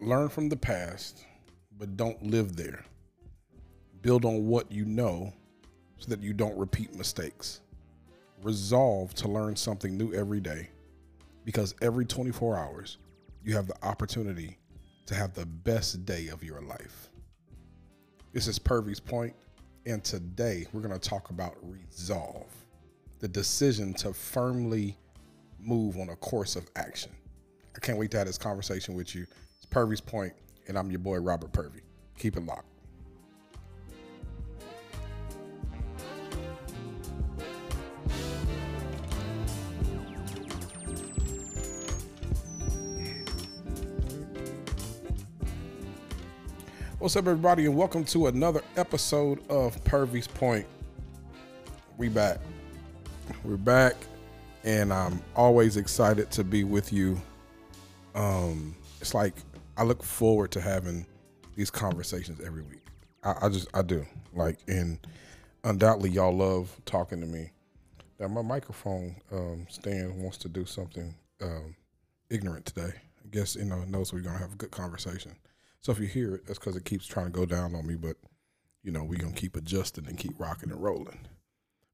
Learn from the past, but don't live there. Build on what you know so that you don't repeat mistakes. Resolve to learn something new every day because every 24 hours, you have the opportunity to have the best day of your life. This is Purvey's Point, and today we're going to talk about resolve the decision to firmly move on a course of action. I can't wait to have this conversation with you. It's Purvey's Point, and I'm your boy, Robert Purvey. Keep it locked. What's up, everybody, and welcome to another episode of Purvey's Point. We back. We're back, and I'm always excited to be with you. Um, it's like I look forward to having these conversations every week. I, I just I do like, and undoubtedly y'all love talking to me. Now my microphone um, stand wants to do something um, ignorant today. I guess you know knows we're gonna have a good conversation. So if you hear it, that's because it keeps trying to go down on me. But you know we're gonna keep adjusting and keep rocking and rolling.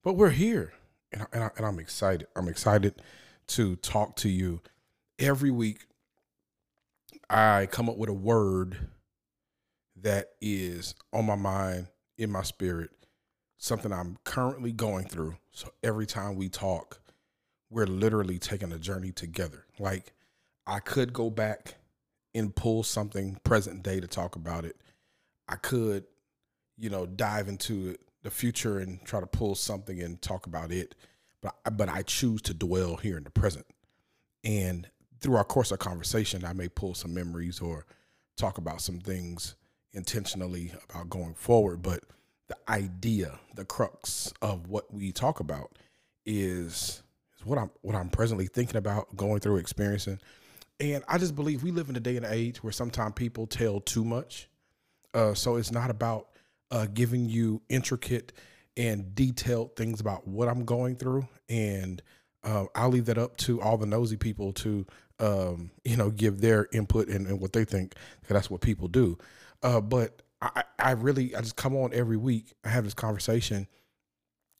But we're here, and, I, and, I, and I'm excited. I'm excited to talk to you every week. I come up with a word that is on my mind, in my spirit, something I'm currently going through. So every time we talk, we're literally taking a journey together. Like I could go back and pull something present day to talk about it. I could, you know, dive into it, the future and try to pull something and talk about it. But I, but I choose to dwell here in the present. And through our course of conversation, I may pull some memories or talk about some things intentionally about going forward. But the idea, the crux of what we talk about is is what I'm what I'm presently thinking about, going through, experiencing. And I just believe we live in a day and age where sometimes people tell too much. Uh, so it's not about uh, giving you intricate and detailed things about what I'm going through. And uh, I'll leave that up to all the nosy people to, um, you know, give their input and, and what they think. That's what people do. Uh, but I, I really, I just come on every week. I have this conversation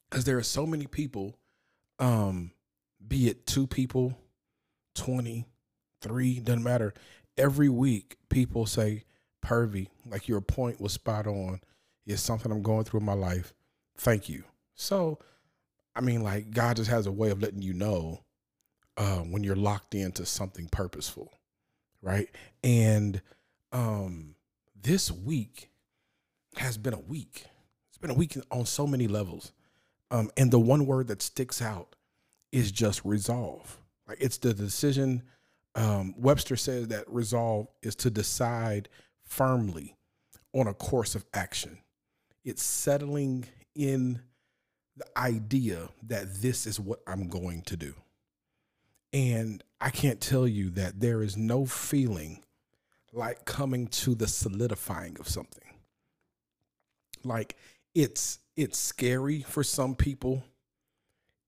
because there are so many people, um, be it two people, 20, three, doesn't matter. Every week, people say, Purvey, like your point was spot on. It's something I'm going through in my life. Thank you. So, I mean, like God just has a way of letting you know uh, when you're locked into something purposeful, right? And um, this week has been a week. It's been a week on so many levels. Um, and the one word that sticks out is just resolve. Like it's the decision. Um, Webster says that resolve is to decide firmly on a course of action. It's settling in the idea that this is what I'm going to do. And I can't tell you that there is no feeling like coming to the solidifying of something. Like it's it's scary for some people.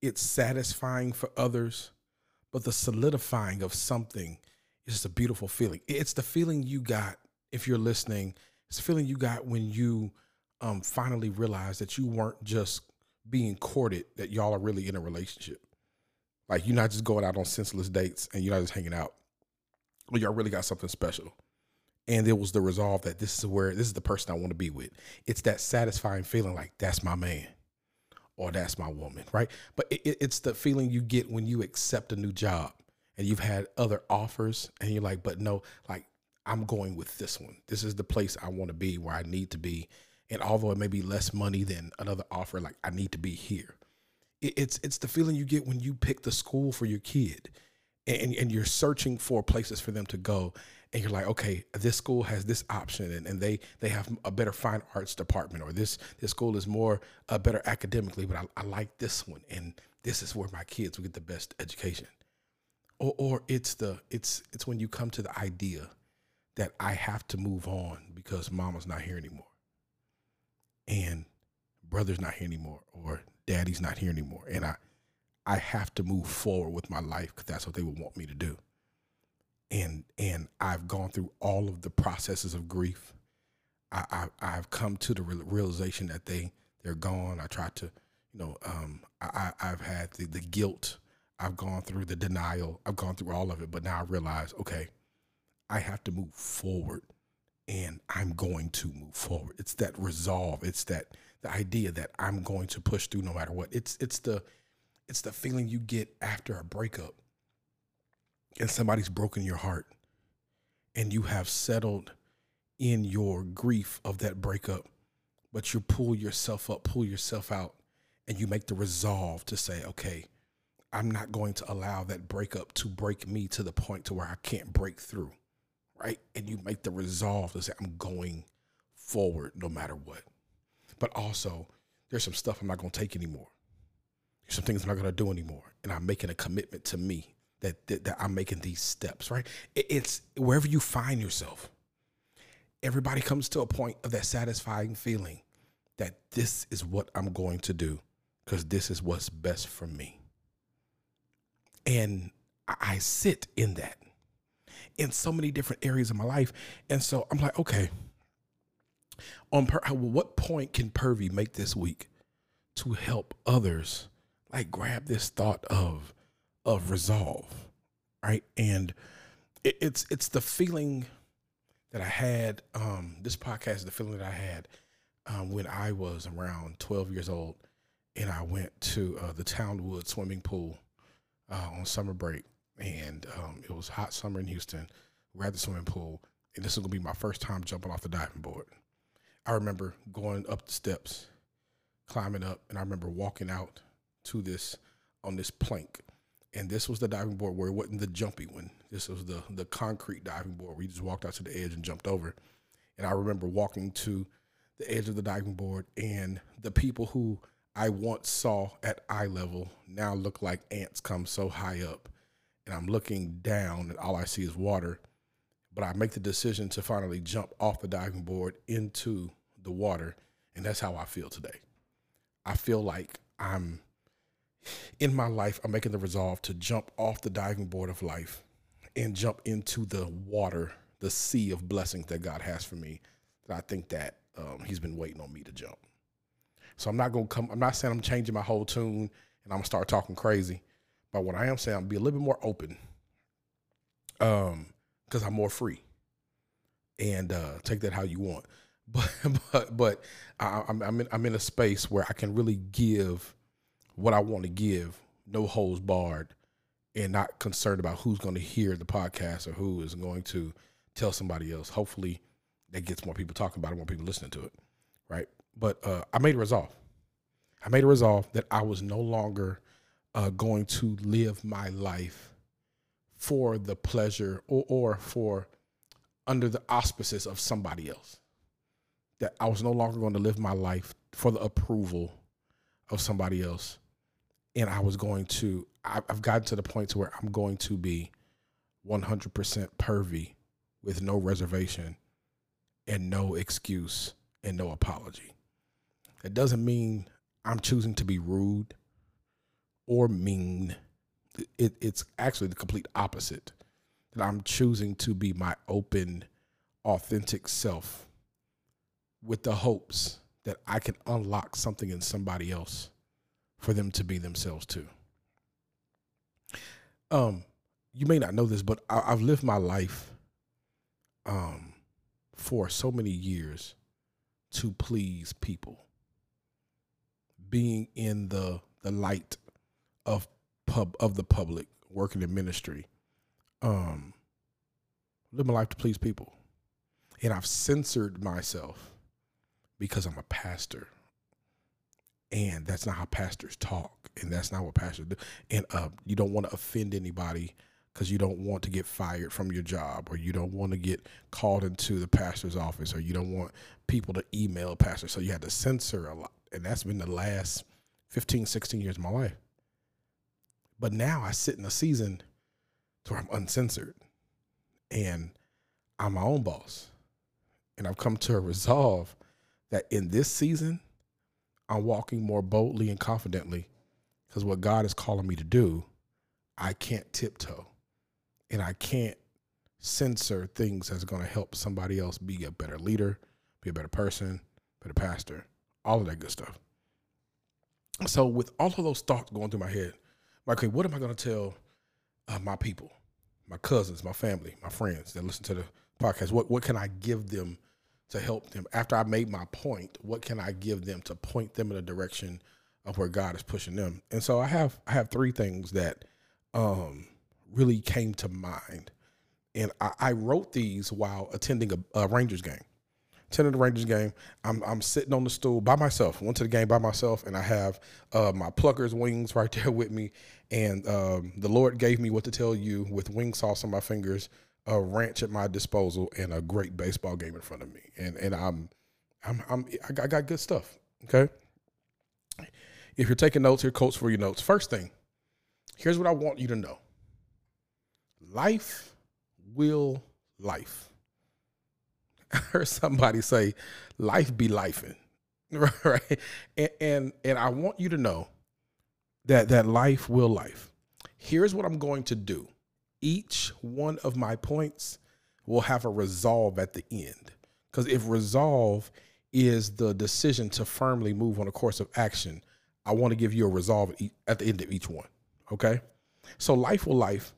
It's satisfying for others, but the solidifying of something is just a beautiful feeling. It's the feeling you got if you're listening. It's the feeling you got when you um, finally realized that you weren't just being courted, that y'all are really in a relationship. Like you're not just going out on senseless dates and you're not just hanging out. Well, y'all really got something special. And it was the resolve that this is where this is the person I want to be with. It's that satisfying feeling like that's my man or that's my woman, right? But it, it's the feeling you get when you accept a new job and you've had other offers and you're like, but no, like I'm going with this one. This is the place I want to be where I need to be. And although it may be less money than another offer, like I need to be here. It's it's the feeling you get when you pick the school for your kid and, and you're searching for places for them to go and you're like okay this school has this option and, and they they have a better fine arts department or this this school is more uh, better academically but I, I like this one and this is where my kids will get the best education. Or or it's the it's it's when you come to the idea that I have to move on because mama's not here anymore and brother's not here anymore or daddy's not here anymore and I I have to move forward with my life because that's what they would want me to do. and and I've gone through all of the processes of grief. I, I have come to the realization that they they're gone. I tried to, you know, um, I, I've had the, the guilt. I've gone through the denial. I've gone through all of it, but now I realize, okay, I have to move forward, and I'm going to move forward. It's that resolve. It's that the idea that I'm going to push through no matter what. It's it's the it's the feeling you get after a breakup and somebody's broken your heart and you have settled in your grief of that breakup, but you pull yourself up, pull yourself out, and you make the resolve to say, okay, I'm not going to allow that breakup to break me to the point to where I can't break through. Right. And you make the resolve to say, I'm going forward no matter what. But also, there's some stuff I'm not going to take anymore. There's some things I'm not going to do anymore. And I'm making a commitment to me that, that, that I'm making these steps, right? It, it's wherever you find yourself. Everybody comes to a point of that satisfying feeling that this is what I'm going to do because this is what's best for me. And I sit in that in so many different areas of my life. And so I'm like, okay, on per- what point can Purvey make this week to help others like grab this thought of of resolve, right? And it, it's it's the feeling that I had. Um, this podcast is the feeling that I had um, when I was around 12 years old, and I went to uh, the Townwood swimming pool uh, on summer break, and um, it was hot summer in Houston. We're at the swimming pool, and this is gonna be my first time jumping off the diving board. I remember going up the steps, climbing up, and I remember walking out to this on this plank and this was the diving board where it wasn't the jumpy one. This was the the concrete diving board where you just walked out to the edge and jumped over. And I remember walking to the edge of the diving board, and the people who I once saw at eye level now look like ants come so high up. And I'm looking down, and all I see is water. But I make the decision to finally jump off the diving board into the water, and that's how I feel today. I feel like I'm in my life, I'm making the resolve to jump off the diving board of life and jump into the water, the sea of blessings that God has for me. That I think that um, He's been waiting on me to jump. So I'm not gonna come. I'm not saying I'm changing my whole tune and I'm gonna start talking crazy. But what I am saying, I'm be a little bit more open, um, because I'm more free, and uh, take that how you want. But but but I, I'm I'm in, I'm in a space where I can really give what I want to give, no holes barred, and not concerned about who's going to hear the podcast or who is going to tell somebody else. Hopefully, that gets more people talking about it, more people listening to it, right? But uh, I made a resolve. I made a resolve that I was no longer uh, going to live my life for the pleasure or, or for under the auspices of somebody else. That I was no longer going to live my life for the approval of somebody else, and I was going to. I've gotten to the point to where I'm going to be 100% Purvey with no reservation and no excuse and no apology. It doesn't mean I'm choosing to be rude or mean. It, it's actually the complete opposite. That I'm choosing to be my open, authentic self with the hopes that I can unlock something in somebody else for them to be themselves too. Um, you may not know this, but I, have lived my life um, for so many years to please people, being in the the light of pub of the public, working in ministry. Um, live my life to please people, and I've censored myself because I'm a pastor. And that's not how pastors talk. And that's not what pastors do. And uh, you don't want to offend anybody because you don't want to get fired from your job or you don't want to get called into the pastor's office or you don't want people to email pastor. So you had to censor a lot. And that's been the last 15 16 years of my life but now i sit in a season where i'm uncensored and i'm my own boss and i've come to a resolve that in this season I'm walking more boldly and confidently because what God is calling me to do, I can't tiptoe and I can't censor things that's going to help somebody else be a better leader, be a better person, better pastor, all of that good stuff. So, with all of those thoughts going through my head, like, okay, what am I going to tell uh, my people, my cousins, my family, my friends that listen to the podcast? What what can I give them to help them after I made my point? What can I give them to point them in a direction of where God is pushing them? And so I have I have three things that um, really came to mind, and I, I wrote these while attending a, a Rangers game attending the Rangers game. I'm I'm sitting on the stool by myself. Went to the game by myself, and I have uh, my Pluckers wings right there with me. And um, the Lord gave me what to tell you with wing sauce on my fingers, a ranch at my disposal, and a great baseball game in front of me. And and I'm I'm I'm I got good stuff. Okay. If you're taking notes, here, coach for your notes. First thing, here's what I want you to know. Life will life. I heard somebody say, "Life be lifing," right? And, and and I want you to know that that life will life. Here's what I'm going to do. Each one of my points will have a resolve at the end, because if resolve is the decision to firmly move on a course of action, I want to give you a resolve at the end of each one. Okay, so life will life,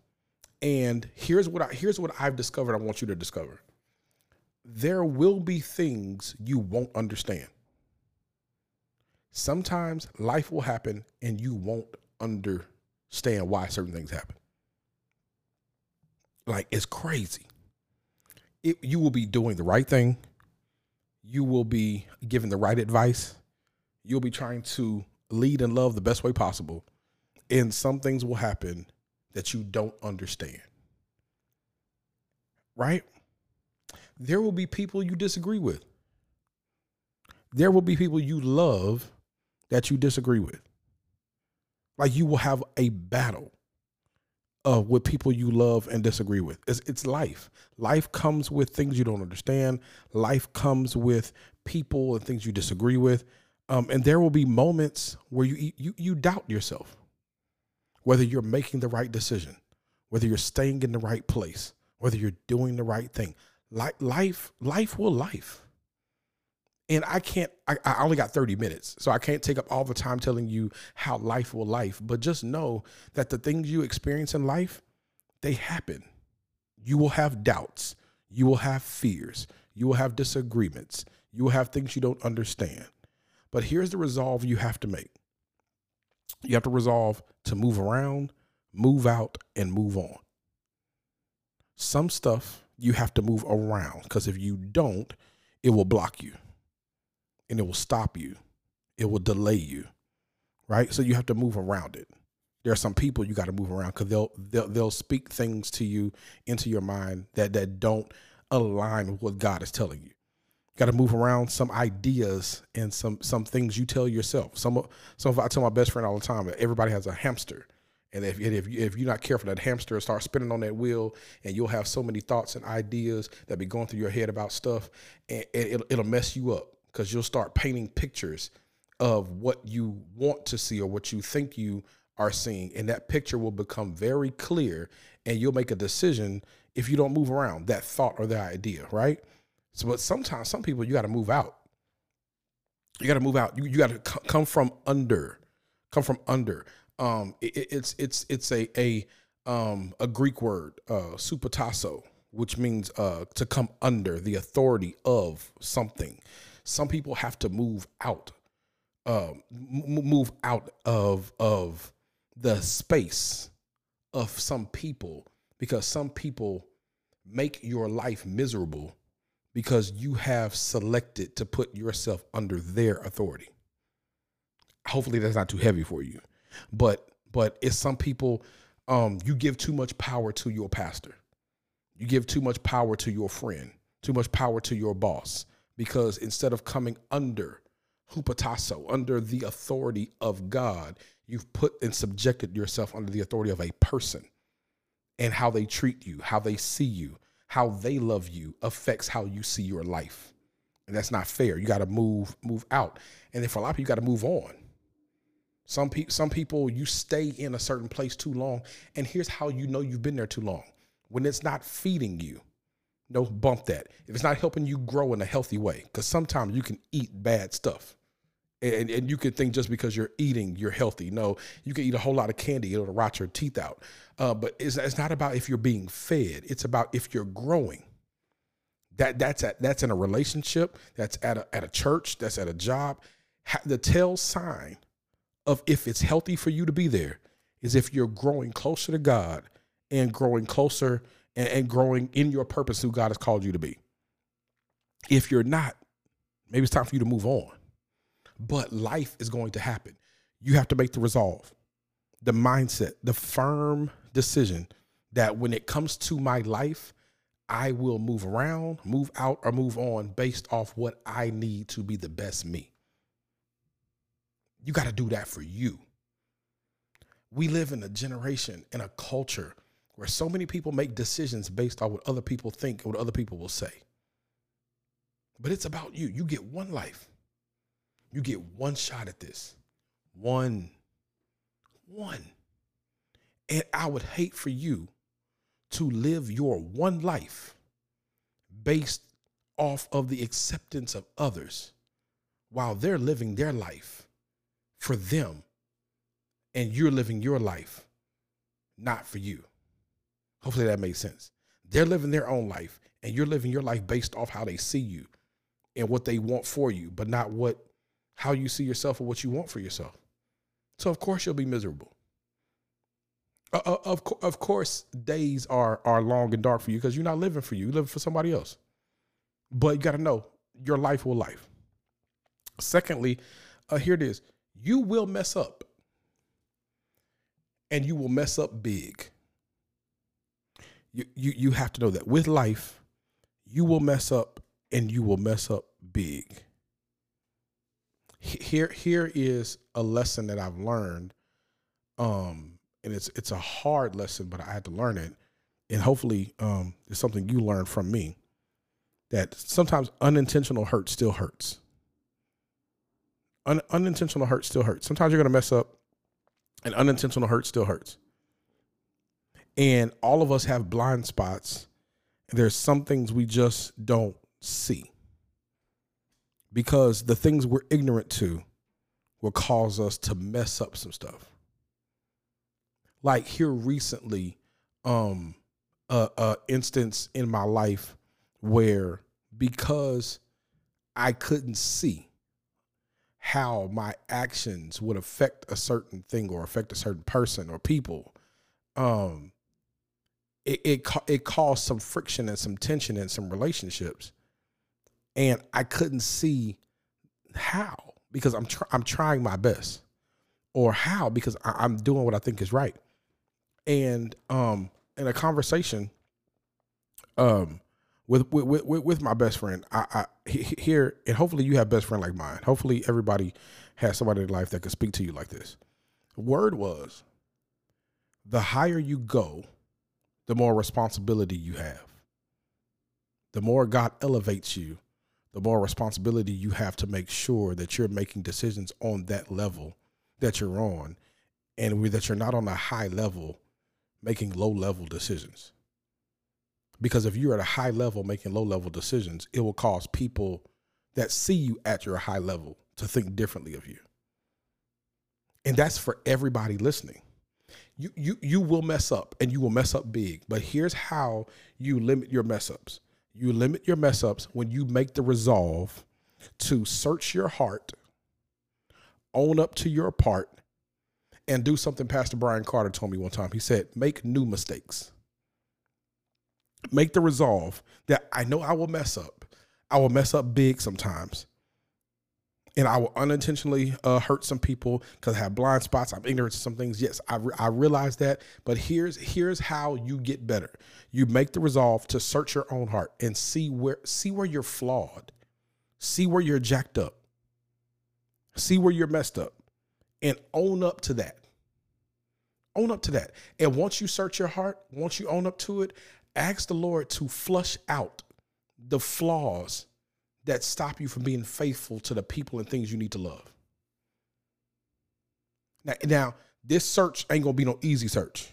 and here's what I here's what I've discovered. I want you to discover there will be things you won't understand. Sometimes life will happen and you won't understand why certain things happen. Like it's crazy. It, you will be doing the right thing. You will be giving the right advice. You'll be trying to lead and love the best way possible. And some things will happen that you don't understand. Right? There will be people you disagree with. There will be people you love that you disagree with. Like you will have a battle of with people you love and disagree with. It's, it's life. Life comes with things you don't understand. Life comes with people and things you disagree with. Um, and there will be moments where you, you you doubt yourself, whether you're making the right decision, whether you're staying in the right place, whether you're doing the right thing life life life will life. And i can't I, I, only got 30 minutes so i can't take up all the time telling you how life will life. But just know that the things you experience in life they happen. You will have doubts. You will have fears. You will have disagreements. You will have things you don't understand. But here's the resolve you have to make. You have to resolve to move around move out and move on. Some stuff you have to move around because if you don't, it will block you and it will stop you. It will delay you. Right? So you have to move around it. There are some people you got to move around because they'll, they'll they'll speak things to you into your mind that that don't align with what God is telling you. You Got to move around some ideas and some some things you tell yourself. Some some I tell my best friend all the time that everybody has a hamster and if if if you're not careful, that hamster will start spinning on that wheel, and you'll have so many thoughts and ideas that be going through your head about stuff, and, it'll, it'll mess you up because you'll start painting pictures of what you want to see or what you think you are seeing, and that picture will become very clear, and you'll make a decision if you don't move around that thought or that idea, right? So, but sometimes some people you got to move out. You got to move out. You you got to c- come from under, come from under um, it, it's it's it's a a um, a Greek word, uh, hupotasso, which means uh, to come under the authority of something. Some people have to move out, uh, move out of of the space of some people because some people make your life miserable because you have selected to put yourself under their authority. Hopefully, that's not too heavy for you. But but it's some people um, you give too much power to your pastor. You give too much power to your friend, too much power to your boss, because instead of coming under hupotasso, under the authority of God, you've put and subjected yourself under the authority of a person. And how they treat you, how they see you, how they love you affects how you see your life. And that's not fair. You got to move move out. And then for a lot of people, you got to move on. Some people, some people, you stay in a certain place too long, and here's how you know you've been there too long. when it's not feeding you, no, bump that. If it's not helping you grow in a healthy way, because sometimes you can eat bad stuff. And, and you could think just because you're eating, you're healthy. No, you can eat a whole lot of candy, it'll rot your teeth out. Uh, but it's, it's not about if you're being fed, it's about if you're growing. That, that's, at, that's in a relationship, that's at a, at a church, that's at a job. The tell sign of if it's healthy for you to be there is if you're growing closer to God and growing closer and, and growing in your purpose who God has called you to be. If you're not, maybe it's time for you to move on. But life is going to happen. You have to make the resolve, the mindset, the firm decision that when it comes to my life, I will move around, move out, or move on based off what I need to be the best me. You got to do that for you. We live in a generation, in a culture where so many people make decisions based on what other people think and what other people will say. But it's about you. You get one life. You get one shot at this. One. One. And I would hate for you to live your one life based off of the acceptance of others while they're living their life for them and you're living your life not for you. Hopefully that makes sense. They're living their own life, and you're living your life based off how they see you and what they want for you, but not what how you see yourself or what you want for yourself. So of course you'll be miserable. Uh, uh of of course, days are are long and dark for you because you're not living for you. You're living for somebody else. But you got to know your life will life. Secondly, uh, here it is: you will mess up, and you will mess up big you, you you have to know that with life, you will mess up and you will mess up big. Here here is a lesson that I've learned. Um, and it's it's a hard lesson, but I had to learn it. And hopefully, um, it's something you learned from me. That sometimes unintentional hurt still hurts. Un- unintentional hurt still hurts. Sometimes you're gonna mess up, and unintentional hurt still hurts. And all of us have blind spots. There's some things we just don't see because the things we're ignorant to will cause us to mess up some stuff. Like here recently, um, a, a instance in my life where because I couldn't see how my actions would affect a certain thing or affect a certain person or people, um, it, it it caused some friction and some tension in some relationships, and I couldn't see how because I'm tr- I'm trying my best, or how because I- am doing what I think is right, and um in a conversation, um with with with, with my best friend, I, I here and hopefully you have best friend like mine. Hopefully everybody has somebody in life that can speak to you like this. Word was, the higher you go the more responsibility you have. The more God elevates you, the more responsibility you have to make sure that you're making decisions on that level that you're on and that you're not on a high level making low level decisions. Because if you're at a high level making low level decisions, it will cause people that see you at your high level to think differently of you. And that's for everybody listening you you you will mess up and you will mess up big. But here's how you limit your mess ups. You limit your mess ups when you make the resolve to search your heart, own up to your part, and do something Pastor Brian Carter told me one time. He said, make new mistakes. Make the resolve that I know I will mess up. I will mess up big sometimes and I will unintentionally uh, hurt some people because I have blind spots. I'm ignorant to some things. Yes, I, re- I realize that. But here's here's how you get better. You make the resolve to search your own heart and see where see where you're flawed, see where you're jacked up, see where you're messed up, and own up to that. Own up to that. And once you search your heart, once you own up to it, ask the Lord to flush out the flaws that stop you from being faithful to the people and things you need to love. Now, now this search ain't gonna be no easy search.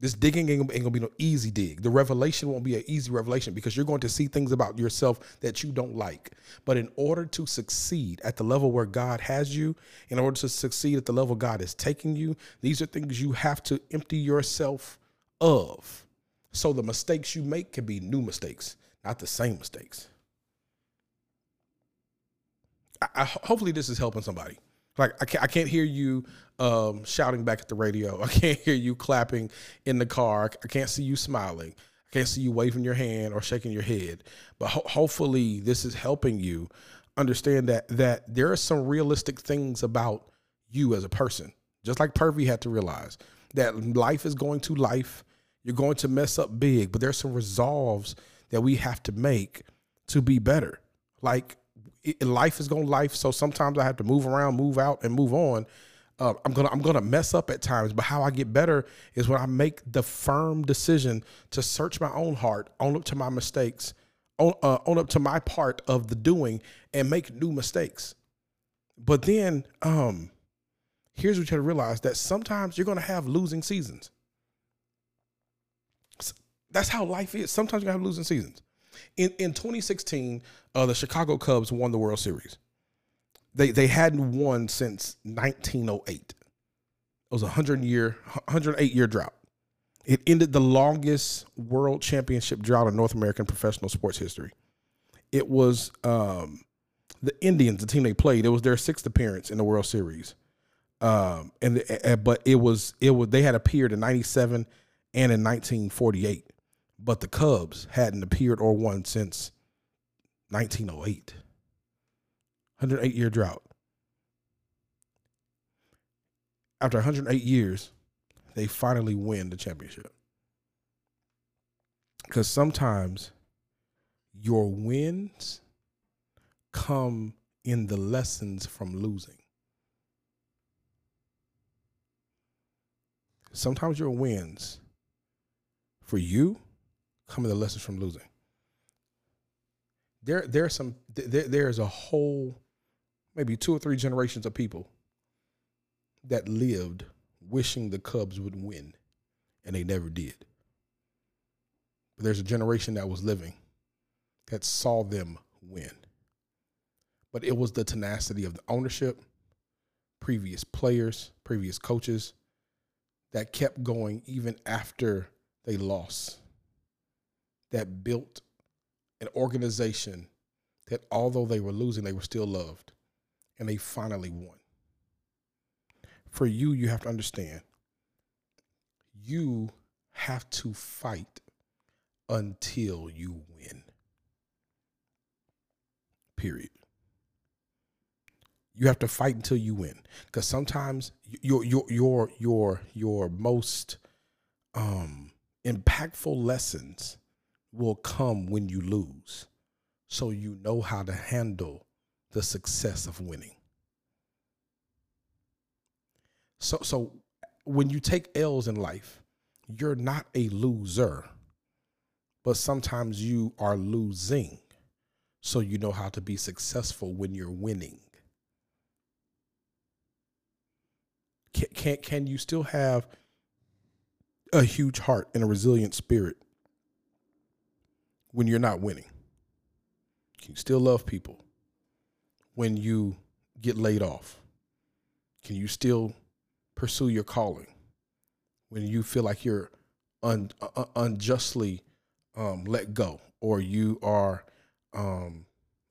This digging ain't, ain't gonna be no easy dig. The revelation won't be an easy revelation because you're going to see things about yourself that you don't like. But in order to succeed at the level where God has you, in order to succeed at the level God is taking you, these are things you have to empty yourself of. So the mistakes you make can be new mistakes, not the same mistakes. I, I, hopefully, this is helping somebody. Like I can't, I can't hear you um, shouting back at the radio. I can't hear you clapping in the car. I can't see you smiling. I can't see you waving your hand or shaking your head. But ho- hopefully, this is helping you understand that that there are some realistic things about you as a person. Just like Purvey had to realize that life is going to life. You're going to mess up big, but there's some resolves that we have to make to be better. Like life is going to life. So sometimes I have to move around, move out, and move on. Uh, I'm gonna I'm gonna mess up at times, but how I get better is when I make the firm decision to search my own heart, own up to my mistakes, own, uh, own up to my part of the doing, and make new mistakes. But then, um, here's what you have to realize: that sometimes you're gonna have losing seasons. That's how life is. Sometimes you have losing seasons. In in 2016, uh, the Chicago Cubs won the World Series. They they hadn't won since 1908. It was a hundred year, 108 year drought. It ended the longest world championship drought in North American professional sports history. It was um, the Indians, the team they played. It was their sixth appearance in the World Series. Um, and the, uh, but it was it was they had appeared in '97 and in 1948 but the Cubs hadn't appeared or won since 1908. 108 year drought. After 108 years, they finally win the championship. Because sometimes your wins come in the lessons from losing. Sometimes your wins for you come the lessons from losing. There, there are some. There, there is a whole, maybe two or three generations of people that lived wishing the Cubs would win, and they never did. But there's a generation that was living that saw them win. But it was the tenacity of the ownership, previous players, previous coaches that kept going even after they lost that built an organization that although they were losing, they were still loved. And they finally won. For you, you have to understand you have to fight until you win. Period. You have to fight until you win. Because sometimes your your your your your most um impactful lessons will come when you lose. So you know how to handle the success of winning. So so when you take L's in life, you're not a loser. But sometimes you are losing. So you know how to be successful when you're winning. Can, can, can you still have a huge heart and a resilient spirit when you're not winning? Can you still love people when you get laid off? Can you still pursue your calling when you feel like you're un, uh, unjustly um, let go or you are um,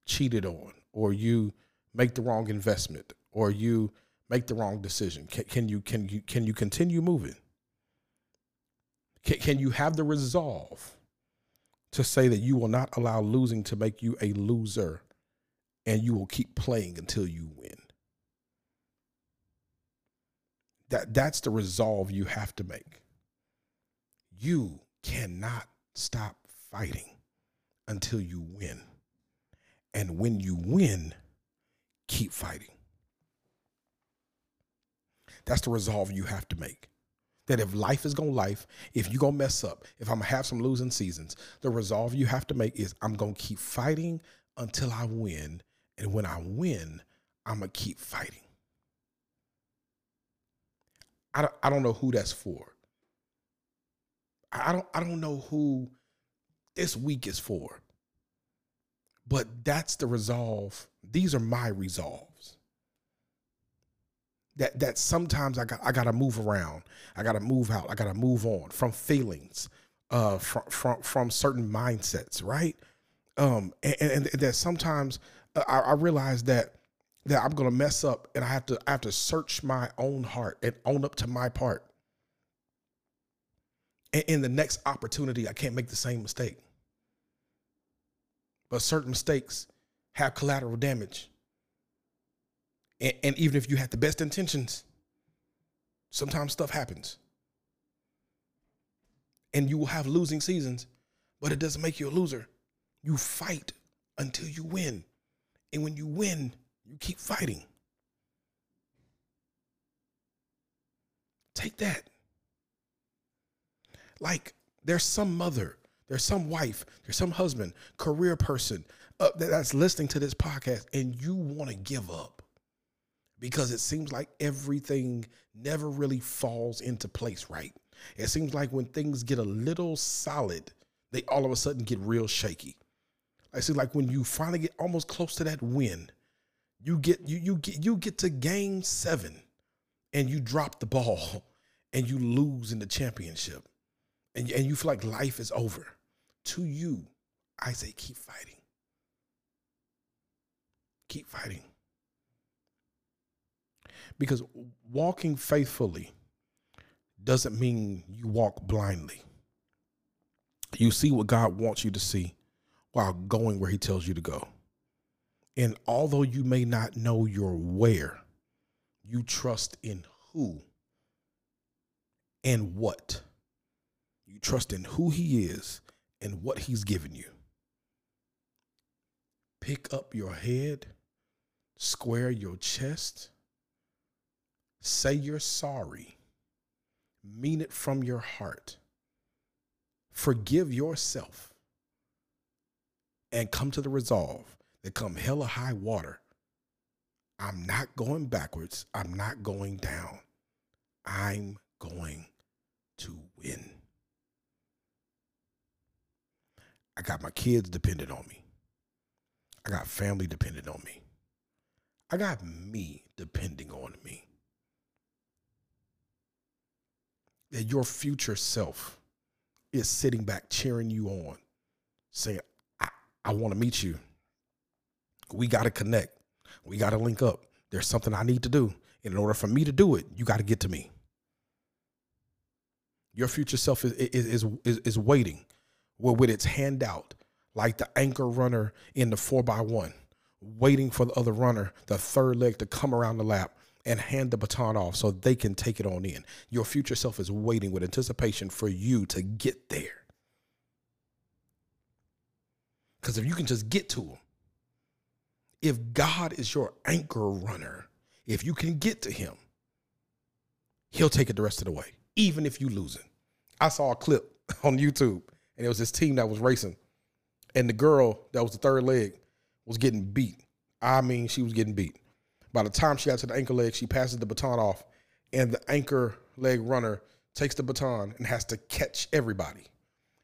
cheated on or you make the wrong investment or you make the wrong decision? Can, can you can you can you continue moving? Can, can you have the resolve? To say that you will not allow losing to make you a loser and you will keep playing until you win. That that's the resolve you have to make. You cannot stop fighting until you win. And when you win, keep fighting. That's the resolve you have to make that if life is gonna life, if you're gonna mess up, if I'm gonna have some losing seasons, the resolve you have to make is I'm gonna keep fighting until I win. And when I win, I'm gonna keep fighting. I don't, I don't know who that's for. I don't I don't know who this week is for. But that's the resolve. These are my resolves. That that sometimes I got I gotta move around. I gotta move out. I gotta move on from feelings, uh from from from certain mindsets, right? Um and, and, and that sometimes uh, I, I realize that that I'm gonna mess up and I have to I have to search my own heart and own up to my part. And in the next opportunity, I can't make the same mistake. But certain mistakes have collateral damage. And, and even if you have the best intentions, sometimes stuff happens. And you will have losing seasons, but it doesn't make you a loser. You fight until you win. And when you win, you keep fighting. Take that. Like there's some mother, there's some wife, there's some husband, career person uh, that's listening to this podcast, and you want to give up because it seems like everything never really falls into place right. It seems like when things get a little solid, they all of a sudden get real shaky. I see like when you finally get almost close to that win, you get you you get you get to game seven and you drop the ball and you lose in the championship and, and you feel like life is over. To you, I say keep fighting. Keep fighting. Because walking faithfully doesn't mean you walk blindly. You see what God wants you to see while going where He tells you to go. And although you may not know your where, you trust in who and what. You trust in who He is and what He's given you. Pick up your head, square your chest, say you're sorry, mean it from your heart, forgive yourself, and come to the resolve that come hell or high water. I'm not going backwards. I'm not going down. I'm going to win. I got my kids dependent on me. I got family dependent on me. I got me depending on me. That your future self is sitting back cheering you on, saying, I, I want to meet you. We got to connect. We got to link up. There's something I need to do. And in order for me to do it, you got to get to me. Your future self is, is, is, is waiting with its hand out, like the anchor runner in the four by one, waiting for the other runner, the third leg, to come around the lap and hand the baton off so they can take it on in. Your future self is waiting with anticipation for you to get there. Because if you can just get to Him, if God is your anchor runner, if you can get to him, he'll take it the rest of the way, even if you lose it. I saw a clip on YouTube, and it was this team that was racing, and the girl that was the third leg was getting beat. I mean, she was getting beat. By the time she got to the anchor leg, she passes the baton off, and the anchor leg runner takes the baton and has to catch everybody.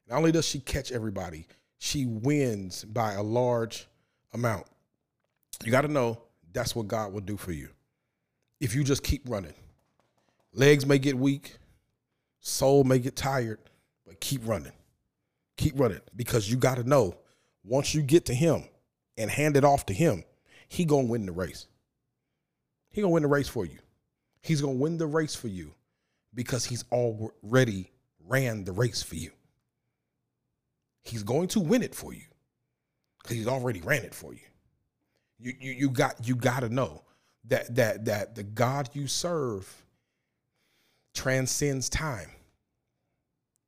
Not only does she catch everybody, she wins by a large amount. You got to know that's what God will do for you. If you just keep running, legs may get weak, soul may get tired, but keep running. Keep running because you got to know once you get to him and hand it off to him, he going to win the race. He to win the race for you. He's to win the race for you because he's already ran the race for you. He's going to win it for you because he's already ran it for you. You you you got you got to know that that that the God you serve transcends time.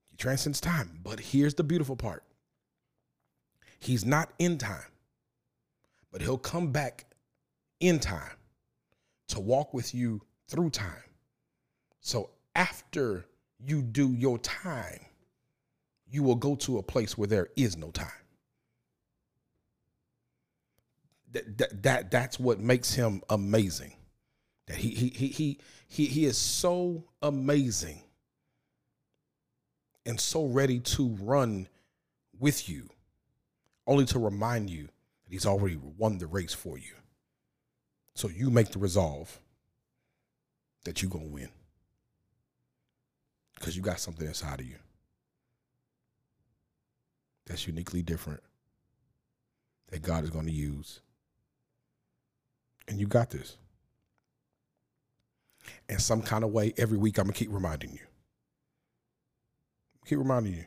He transcends time. But here's the beautiful part. He's not in time. But he'll come back in time to walk with you through time. So after you do your time, you will go to a place where there is no time. that, that, that that's what makes him amazing. That he he he he he, he is so amazing. and so ready to run with you, only to remind you that he's already won the race for you. So you make the resolve that you're going to win because you got something inside of you that's uniquely different that God is going to use. And you got this. In some kind of way, every week, I'm going to keep reminding you. Keep reminding you.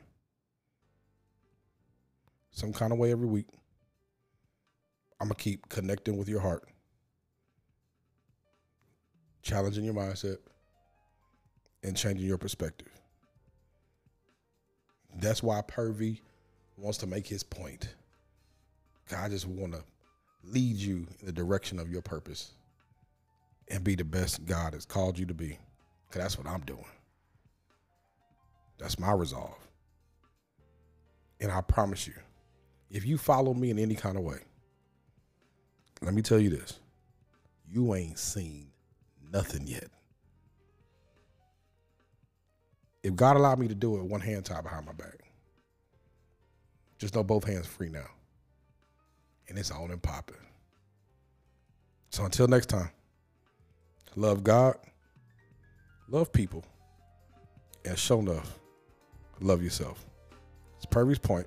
Some kind of way every week. I'm going to keep connecting with your heart, challenging your mindset, and changing your perspective. That's why Purvey wants to make his point. God just want to lead you in the direction of your purpose and be the best God has called you to be. Because that's what I'm doing. That's my resolve. And I promise you, if you follow me in any kind of way, let me tell you this you ain't seen nothing yet. If God allowed me to do it, one hand tied behind my back. Just know both hands free now. And it's on and popping. So until next time, love God, love people, and show enough, love yourself. It's Purvey's Point,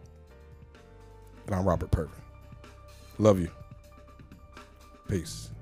and I'm Robert Purvey. Love you. Peace.